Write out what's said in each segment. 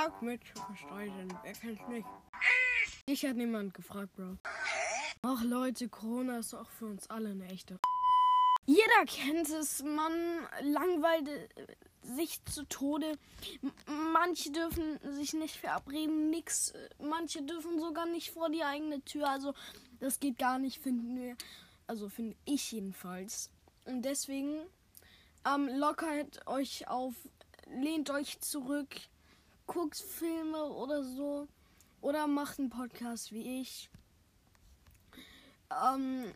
Tag mit Verstreiten. Wer kennt's nicht? Dich hat niemand gefragt, Bro. Ach Leute, Corona ist auch für uns alle eine echte. Jeder kennt es, man langweilt äh, sich zu Tode. Manche dürfen sich nicht verabreden, nix. Manche dürfen sogar nicht vor die eigene Tür. Also das geht gar nicht, finden wir. Also finde ich jedenfalls. Und deswegen ähm, lockert euch auf, lehnt euch zurück, guckt Filme oder so. Oder macht einen Podcast wie ich. Ähm,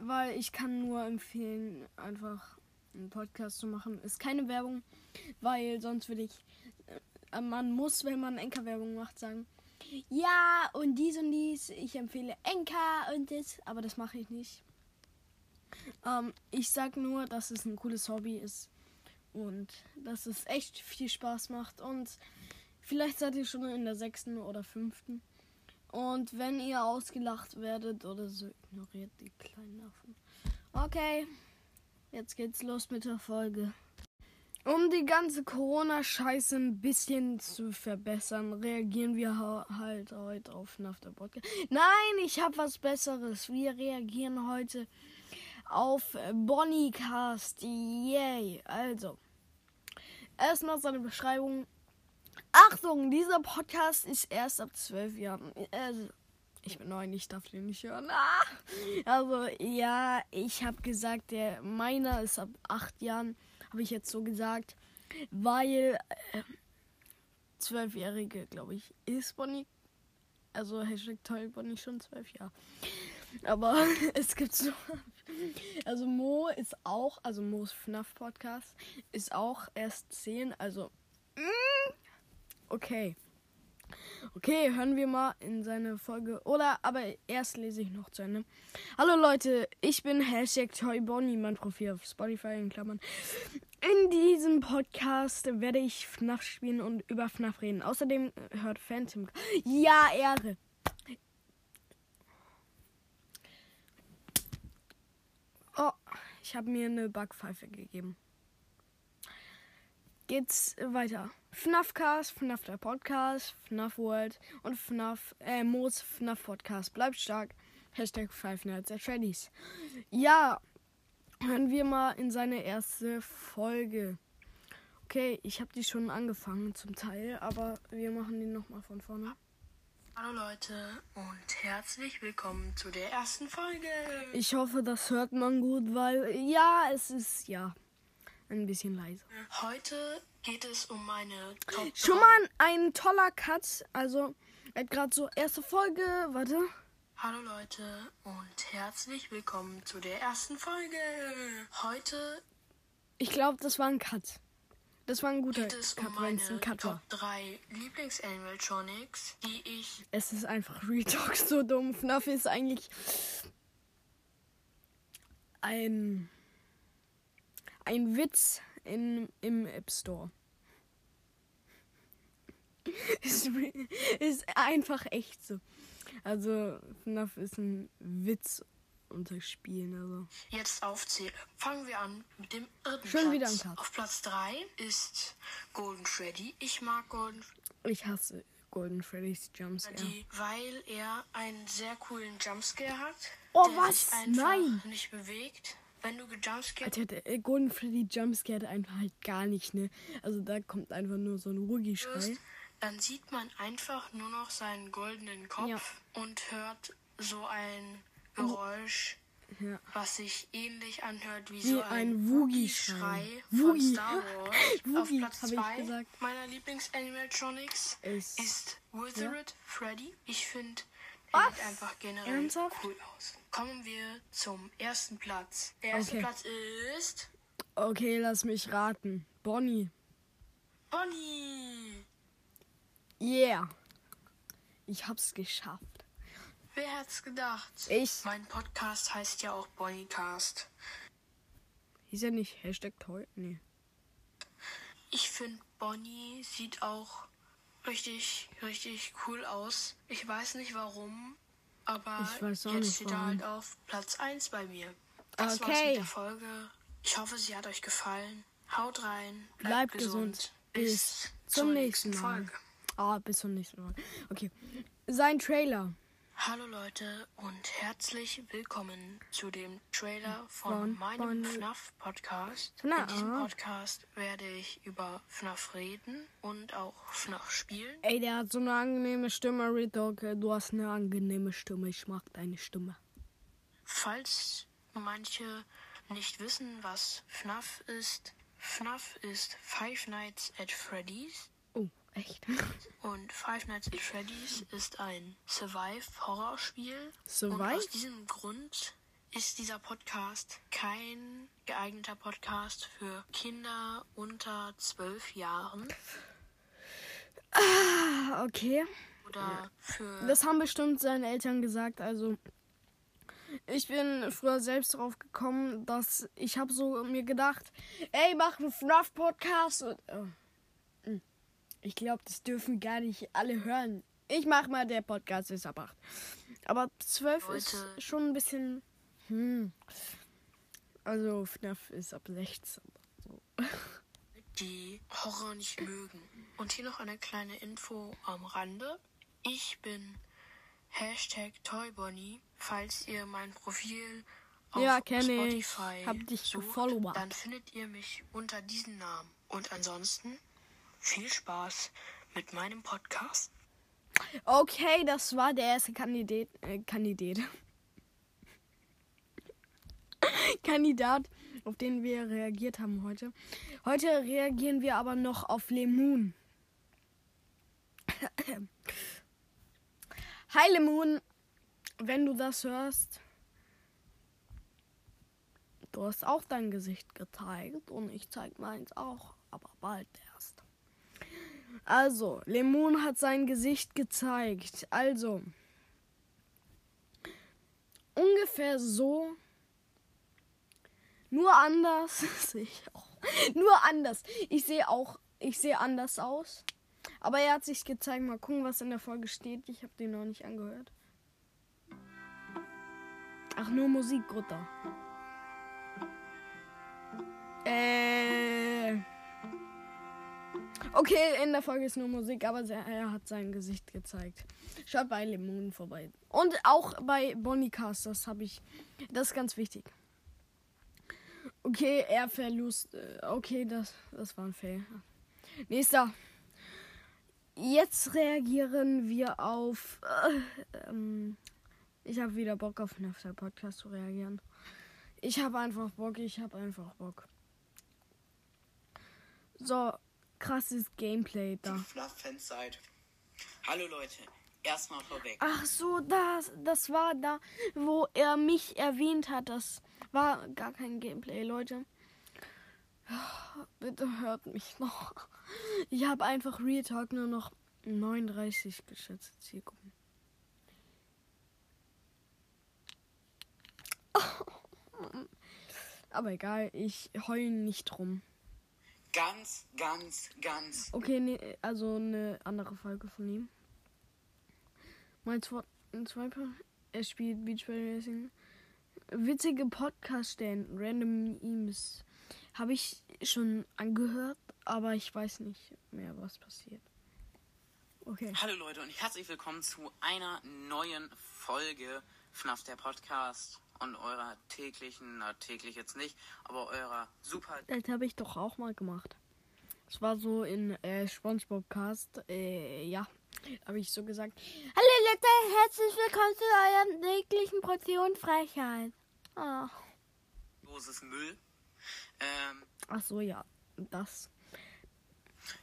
weil ich kann nur empfehlen, einfach einen Podcast zu machen. Ist keine Werbung, weil sonst würde ich. Äh, man muss, wenn man Enker-Werbung macht, sagen. Ja, und dies und dies. Ich empfehle Enker und das. Aber das mache ich nicht. Ähm, ich sag nur, dass es ein cooles Hobby ist. Und dass es echt viel Spaß macht. Und vielleicht seid ihr schon in der sechsten oder fünften. Und wenn ihr ausgelacht werdet oder so, ignoriert die kleinen Affen. Okay, jetzt geht's los mit der Folge. Um die ganze Corona-Scheiße ein bisschen zu verbessern, reagieren wir halt heute auf Nafter Podcast. Nein, ich habe was Besseres. Wir reagieren heute auf Bonnycast. Yay. Also, erstmal seine Beschreibung. Achtung, dieser Podcast ist erst ab zwölf Jahren. Also, ich bin neu, ich darf den nicht hören. Ah! Also, ja, ich habe gesagt, der meiner ist ab acht Jahren, habe ich jetzt so gesagt, weil äh, zwölfjährige, glaube ich, ist Bonnie. Also Hashtag toll Bonnie schon zwölf Jahre. Aber es gibt so. Also Mo ist auch, also Mo's FNAF Podcast ist auch erst zehn, also. Mm, Okay. Okay, hören wir mal in seine Folge. Oder, aber erst lese ich noch zu Ende. Hallo Leute, ich bin Hashtag ToyBonnie, mein Profil auf Spotify in Klammern. In diesem Podcast werde ich FNAF spielen und über FNAF reden. Außerdem hört Phantom. Ja, Ehre. Oh, ich habe mir eine Backpfeife gegeben. Geht's weiter. FNAFcast, FNAF der Podcast, FNAF World und FNAF, äh, Moos FNAF Podcast. Bleibt stark. Hashtag Five Nights at Freddy's. Ja, hören wir mal in seine erste Folge. Okay, ich habe die schon angefangen zum Teil, aber wir machen die nochmal von vorne. Hallo Leute und herzlich willkommen zu der ersten Folge. Ich hoffe, das hört man gut, weil ja, es ist ja ein bisschen leise. Heute geht es um meine Top Schon mal ein toller Cut. Also, er hat gerade so erste Folge. Warte. Hallo Leute und herzlich willkommen zu der ersten Folge. Heute Ich glaube, das war ein Cut. Das war ein guter geht es Cut, um meine ein Cut. Top 3 Lieblings-Animatronics, die ich Es ist einfach Retalk so dumm. FNAF ist eigentlich ein ein Witz in, im App Store. ist, ist einfach echt so. Also FNAF ist ein Witz unter Spielen. Also. jetzt aufzähle. Fangen wir an mit dem dritten Schon Platz. wieder ein Cut. Auf Platz 3 ist Golden Freddy. Ich mag Golden Ich hasse Golden Freddy's Jumpscare. Freddy, weil er einen sehr coolen Jumpscare hat. Oh, der was? Sich einfach Nein. nicht bewegt. Wenn du gejumpscared Alter, der äh, Golden Freddy Jumpscare einfach halt gar nicht, ne? Also da kommt einfach nur so ein wirst, dann sieht man einfach nur noch seinen goldenen Kopf Ja. und hört so ein Geräusch, Ja. was sich ähnlich anhört wie, Wie so ein ein Woogie-Schrei. Woogie-Schrei von Woogie. Star Wars. Auf Woogie, Platz hab ich 2 gesagt. meiner Lieblings-Animatronics Ist- ist Withered Freddy. Ich finde, Was? sieht einfach generell Ernsthaft? cool aus. Kommen wir zum ersten Platz. Der erste Okay. Platz ist Okay, lass mich raten. Bonnie. Bonnie. Yeah. Ich hab's geschafft. Wer hätte gedacht? Ich. Mein Podcast heißt ja auch Bonnycast. Ist ja nicht Hashtag toll? Nee. Ich finde, Bonnie sieht auch richtig, richtig cool aus. Ich weiß nicht warum, aber jetzt steht er halt auf Platz 1 bei mir. Das war's Okay. mit der Folge. Ich hoffe, sie hat euch gefallen. Haut rein, bleibt, Bleibt gesund. Bis zum nächsten Mal. Ah, bis zum nächsten Mal. Okay. Sein Trailer. Hallo Leute und herzlich willkommen zu dem Trailer von, Von meinem Bonnie. FNAF Podcast. Na, In diesem. Podcast werde ich über FNAF reden und auch FNAF spielen. Ey, der hat so eine angenehme Stimme, Redog. Du hast eine angenehme Stimme. Ich mag deine Stimme. Falls manche nicht wissen, was FNAF ist, FNAF ist Five Nights at Freddy's. Oh, echt? Und Five Nights at Freddy's ist ein Survive-Horrorspiel. Und Survive? aus diesem Grund ist dieser Podcast kein geeigneter Podcast für Kinder unter zwölf Jahren Ah, okay. oder für Das haben bestimmt seine Eltern gesagt. Also, ich bin früher selbst drauf gekommen, dass ich habe so mir gedacht, ey, mach einen FNAF-Podcast. Und, oh. Ich glaube, das dürfen gar nicht alle hören. Ich mach mal, der Podcast ist ab 8. Aber 12 ist Leute. schon ein bisschen... Hm. Also, FNAF ist ab 16. So. die Horror nicht mögen. Und hier noch eine kleine Info am Rande. Ich bin Hashtag ToyBonny. Falls ihr mein Profil auf Ja, kenn ich. Spotify Hab dich sucht, dann findet ihr mich unter diesem Namen. Und ansonsten viel Spaß mit meinem Podcast. Okay, das war der erste Kandidat. Äh, Kandidat. Kandidat, auf den wir reagiert haben heute. Heute reagieren wir aber noch auf Lemoon. Hi Lemoon, wenn du das hörst. Du hast auch dein Gesicht gezeigt und ich zeig meins auch, aber bald. Also, Lemon hat sein Gesicht gezeigt. Also, ungefähr so. Nur anders ich auch. Nur anders. Ich sehe auch, ich sehe anders aus. Aber er hat sich gezeigt. Mal gucken, was in der Folge steht. Ich habe den noch nicht angehört. Ach, nur Musik, Grutter. Äh. Okay, in der Folge ist nur Musik, aber er, hat sein Gesicht gezeigt. Schaut bei Lemon vorbei. Und auch bei Bonnie Cast, das habe ich. Das ist ganz wichtig. Okay, er verlust. äh, Okay, das, das war ein Fail. Nächster. Jetzt reagieren wir auf. Äh, ähm, ich habe wieder Bock auf den der Podcast zu reagieren. Ich habe einfach Bock, ich habe einfach Bock. So, krasses Gameplay da. Fluff-Fans seid. Hallo Leute, erstmal vorweg. Ach so, das, das war da, wo er mich erwähnt hat. Das war gar kein Gameplay, Leute. Bitte hört mich noch. Ich habe einfach Real Talk nur noch 39 geschätzte Zielgruppen. Aber egal, ich heule nicht rum. Ganz, ganz, ganz. Okay, nee, also eine andere Folge von ihm. Mein Zwe- ein Swiper, er spielt Beach Ball Racing. Witzige Podcast-Stellen, Random Memes. Habe ich schon angehört, aber ich weiß nicht mehr, was passiert. Okay. Hallo Leute und herzlich willkommen zu einer neuen Folge FNAF der Podcast und eurer täglichen, na täglich jetzt nicht, aber eurer super Das habe ich doch auch mal gemacht. Es war so in äh, SpongeBob Cast. Äh, ja, habe ich so gesagt. Hallo Leute, herzlich willkommen zu eurer täglichen Portion Frechheit. Ah. Dosis Müll. Ähm, Ach so, ja, das.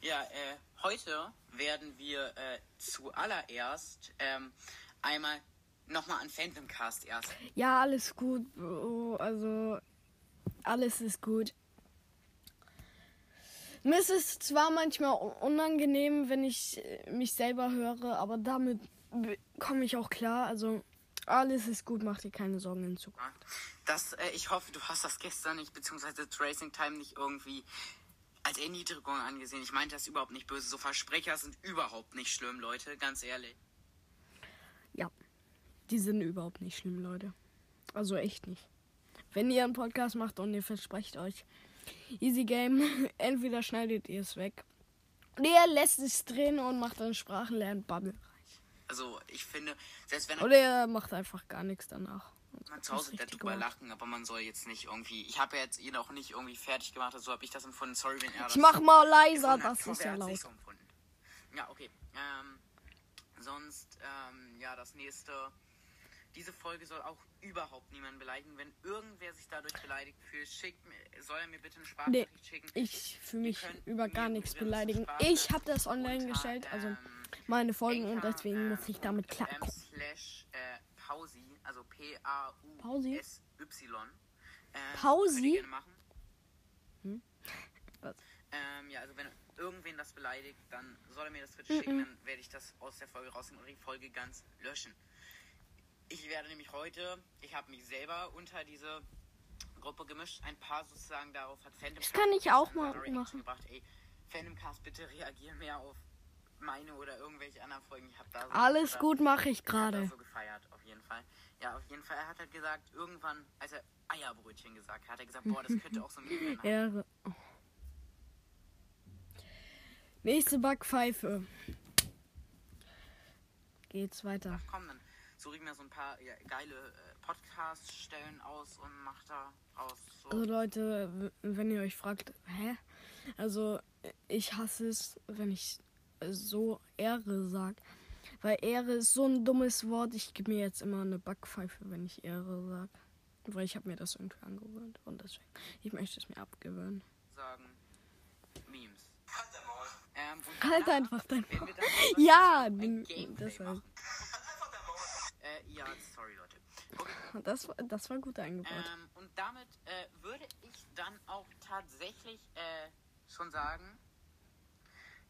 ja, äh, heute werden wir äh, zuallererst ähm, einmal nochmal an Phantomcast erst. Ja, alles gut. Bro. Also, alles ist gut. Mir ist es zwar manchmal unangenehm, wenn ich äh, mich selber höre, aber damit komme ich auch klar. Also, alles ist gut, mach dir keine Sorgen in Zukunft. Das, äh, ich hoffe, du hast das gestern nicht, beziehungsweise Tracing Time nicht irgendwie als Erniedrigung angesehen. Ich meinte das überhaupt nicht böse. So Versprecher sind überhaupt nicht schlimm, Leute, ganz ehrlich. Ja, die sind überhaupt nicht schlimm, Leute. Also echt nicht. Wenn ihr einen Podcast macht und ihr versprecht euch Easy Game, entweder schneidet ihr es weg Nee, er lässt es drehen und macht dann Sprachenlern-Bubble. Also ich finde, selbst wenn Oder er macht einfach gar nichts danach. man zu Hause darüber lachen, aber man soll jetzt nicht irgendwie. Ich habe ja jetzt ihn auch nicht irgendwie fertig gemacht, so habe ich das empfunden. Sorry, wenn er das Ich mach mal leiser, das ist ja laut. so. Ja, okay. Ähm, sonst, ähm, ja, das nächste. Diese Folge soll auch überhaupt niemanden beleidigen. Wenn irgendwer sich dadurch beleidigt fühlt, schickt mir, soll er mir bitte eine Sprachnachricht Nee, schicken. ich fühle mich über gar nichts beleidigen. Ich habe das online unter, gestellt, also ähm, meine Folgen und deswegen muss ähm, ich damit und klarkommen. Slash äh, Pausi, also P-A-U-S-Y. Ähm, Pausi? könnt ihr gerne machen. Hm? Was? Ähm, ja, also wenn irgendwen das beleidigt, dann soll er mir das bitte schicken, dann werde ich das aus der Folge rausnehmen und die Folge ganz löschen. Ich werde nämlich heute, ich habe mich selber unter diese Gruppe gemischt, ein paar sozusagen darauf hat Phantom Das kann ich auch mal machen. Gebracht. Ey, Phantomcast, bitte reagier mehr auf meine oder irgendwelche anderen Folgen. Ich habe da so, Alles da- gut mache ich gerade. so gefeiert, auf jeden Fall. Ja, auf jeden Fall. Er hat halt gesagt, irgendwann, als er Eierbrötchen gesagt hat, hat er gesagt, boah, das könnte auch so ein. Ehre. Oh. Nächste Backpfeife. Geht's weiter. Komm, dann suche ich mir so ein paar ja, geile äh, Podcast-Stellen aus und mach da raus. So. Also Leute, wenn ihr euch fragt, hä? Also ich hasse es, wenn ich so Ehre sag. Weil Ehre ist so ein dummes Wort. Ich gebe mir jetzt immer eine Backpfeife, wenn ich Ehre sag. Weil ich habe mir das irgendwie angewöhnt. Und deswegen, ich möchte es mir abgewöhnen. sagen Memes. Ähm, und Halt einfach dein Maul. Ja, das war- machen. Äh, ja, sorry Leute. Okay. Das, war- das war gut eingebaut. Ähm, und damit äh, würde ich dann auch tatsächlich äh, schon sagen,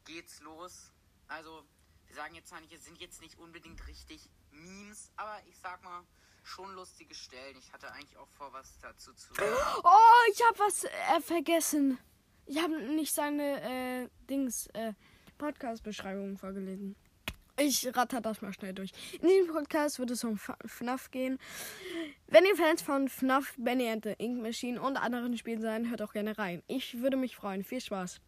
geht's los. Also, wir sagen jetzt zwar nicht, es sind jetzt nicht unbedingt richtig Memes, aber ich sag mal, schon lustige Stellen. Ich hatte eigentlich auch vor, was dazu zu Oh, ich habe was äh, vergessen. Ich habe nicht seine äh, Dings äh, Podcast-Beschreibung vorgelesen. Ich ratter das mal schnell durch. In diesem Podcast wird es um FNAF gehen. Wenn ihr Fans von FNAF, Benny and the Ink Machine und anderen Spielen seid, hört auch gerne rein. Ich würde mich freuen. Viel Spaß.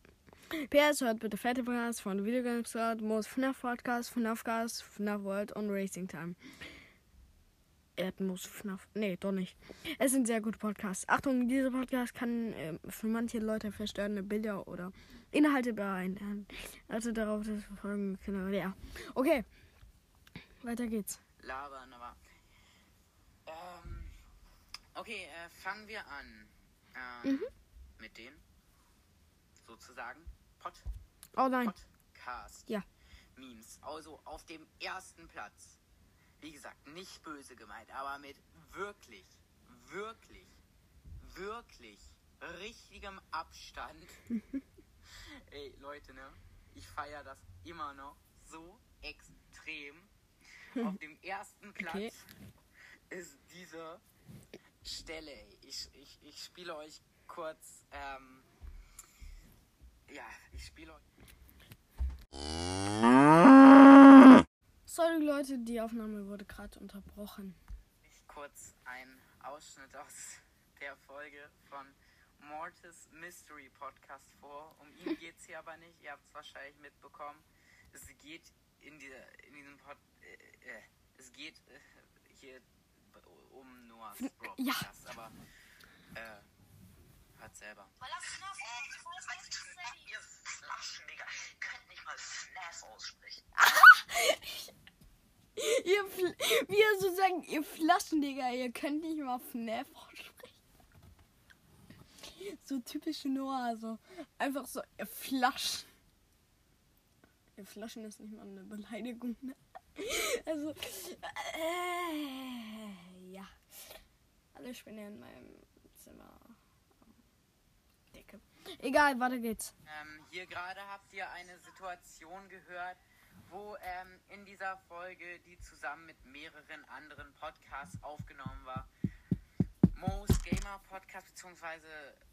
PS hört bitte Fette Podcast von Videogames Squad, Most FNAF Podcast, FNAF Cast, FNAF World und Racing Time. Erdnuss, FNAF. Nee, doch nicht. Es sind sehr gute Podcasts. Achtung, dieser Podcast kann ähm, für manche Leute verstörende Bilder oder Inhalte beinhalten. Also darauf das verfolgen können. Ja. Okay. Weiter geht's. labern, aber. Ähm, okay, äh, fangen wir an. Ähm, Mhm. Mit dem sozusagen Pod Oh nein. Podcast. Ja. Memes. Also auf dem ersten Platz. Wie gesagt, nicht böse gemeint, aber mit wirklich, wirklich, wirklich richtigem Abstand. Ey, Leute, ne? Ich feiere das immer noch so extrem. Auf dem ersten Platz Okay. ist diese Stelle. Ich, ich, ich spiele euch kurz. Ähm, ja, ich spiele euch. Sorry Leute, die Aufnahme wurde gerade unterbrochen. ich kurz einen Ausschnitt aus der Folge von Mortis Mystery Podcast vor. Um ihn geht es hier aber nicht. Ihr habt es wahrscheinlich mitbekommen. Es geht in, dieser, in diesem Pod. Äh, äh, es geht äh, hier um Noahs Brawl ja. Podcast, aber äh, hört selber. Flaschen, Digga. Ihr könnt nicht mal FNAF aussprechen. Ihr, wie er so sagen, ihr Flaschendigger, ihr könnt nicht mal FNAF aussprechen. So typisch Noah, so einfach so, ihr Flaschen. Ihr Flaschen ist nicht mal eine Beleidigung. Ne? Also, äh, ja. Alle spielen in meinem Zimmer. Decke. Egal, weiter geht's. Ähm, hier gerade habt ihr eine Situation gehört, wo ähm, in dieser Folge, die zusammen mit mehreren anderen Podcasts aufgenommen war, Most Gamer Podcast, beziehungsweise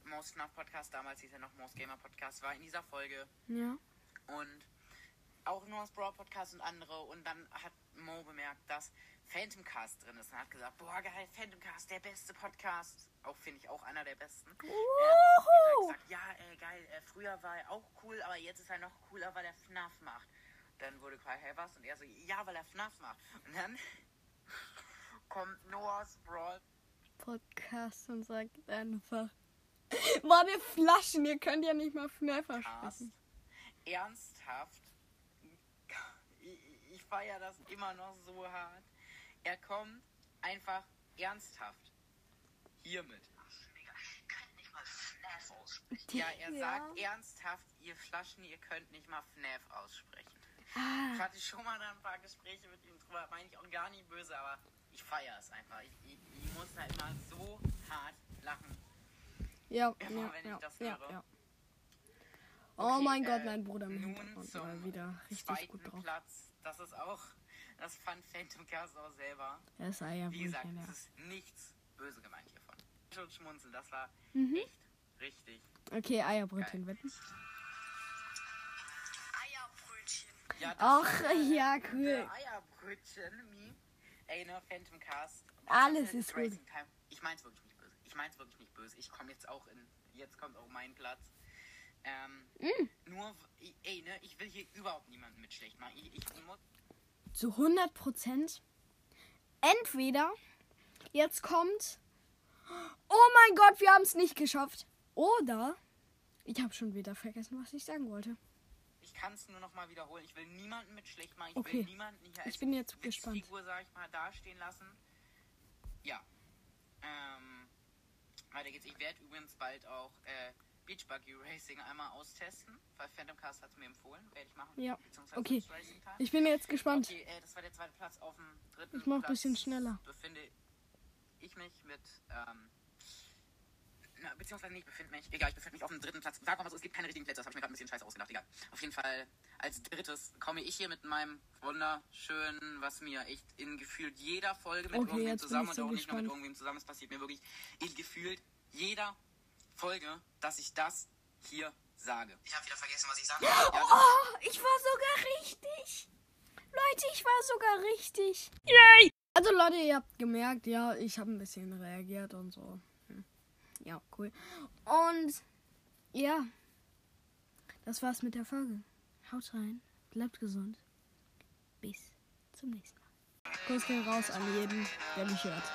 Most FNAF Podcast, damals hieß er noch Most Gamer Podcast, war in dieser Folge Ja. und auch Noah's Brawl Podcast und andere. Und dann hat Mo bemerkt, dass Phantom Cast drin ist und hat gesagt, boah geil, Phantom Cast, der beste Podcast. Auch finde ich auch einer der besten. Ähm, und hat gesagt, ja, äh, geil, äh, früher war er auch cool, aber jetzt ist er noch cooler, weil er FNAF macht. Dann wurde gefragt, hey, was? Und er so, ja, weil er FNAF macht. Und dann kommt Noah's Brawl Podcast und sagt einfach. Meine Flaschen, ihr könnt ja nicht mal FNAF Cast versprechen. ernsthaft. Ich, ich feiere das immer noch so hart. Er kommt einfach ernsthaft hiermit. Mal. Ja, er Ja. sagt ernsthaft, ihr Flaschen, ihr könnt nicht mal FNAF aussprechen. Ich Ah, hatte schon mal da ein paar Gespräche mit ihm drüber, meine ich auch gar nicht böse, aber ich feiere es einfach. Ich, ich, ich muss da immer so hart lachen. ja, Immer ja, wenn ich ja, das ja, höre. ja. Oh Okay, mein Gott, äh, mein Bruder Nun zum wieder richtig zweiten gut drauf. Platz. Das ist auch, das fand Phantom Cast auch selber. Das sei ja Wie gesagt, es ist nichts böse gemeint hiervon. Schon schmunzeln, das war Mhm. echt richtig. Okay, Eierbrötchen wetten. Eierbrötchen. Ja, das Ach, war, äh, ja, cool. Eierbrötchen, Meme. Ey, ne, Phantom Cast. Alles Battle ist gut. Racing Time. Ich mein's wirklich nicht böse. Ich mein's wirklich nicht böse. Ich komme jetzt auch in, jetzt kommt auch mein Platz. Ähm, Mm. nur, ey, ne, ich will hier überhaupt niemanden mit schlecht machen. Ich, ich muss Zu 100 Prozent. Entweder jetzt kommt. Oh mein Gott, wir haben es nicht geschafft. Oder ich habe schon wieder vergessen, was ich sagen wollte. Ich kann es nur noch mal wiederholen. Ich will niemanden mit schlecht machen. Ich Okay. will niemanden hier Ich als bin jetzt gespannt. Witzfigur, sag ich mal, dastehen lassen. Ja. Ähm, weiter geht's. Ich werde übrigens bald auch äh, Beach Buggy Racing einmal austesten, weil Phantom Cast hat es mir empfohlen. Werde ich machen. Ja. Okay. Ich bin jetzt gespannt. Okay, äh, das war der zweite Platz auf dem dritten Ich mach ein bisschen schneller. Befinde ich mich mit, ähm, na, beziehungsweise nicht, befinde mich, egal, ich befinde mich auf dem dritten Platz. Sag mal so, es gibt keine richtigen Plätze, das habe ich mir gerade ein bisschen scheiße ausgedacht, egal. Auf jeden Fall, als drittes komme ich hier mit meinem wunderschönen, was mir echt in gefühlt jeder Folge mit Okay, irgendwem zusammen ich und so auch nicht nur mit gespannt. irgendwem zusammen, es passiert mir wirklich in gefühlt jeder Folge, dass ich das hier sage. Ich habe wieder vergessen, was ich sagte. Ja, Oh, ich war sogar richtig. Leute, ich war sogar richtig. Yay! Also Leute, ihr habt gemerkt, ja, ich habe ein bisschen reagiert und so. Hm. Ja, cool. Und ja, das war's mit der Folge. Haut rein, bleibt gesund. Bis zum nächsten Mal. Kuss raus an jeden, der mich hört.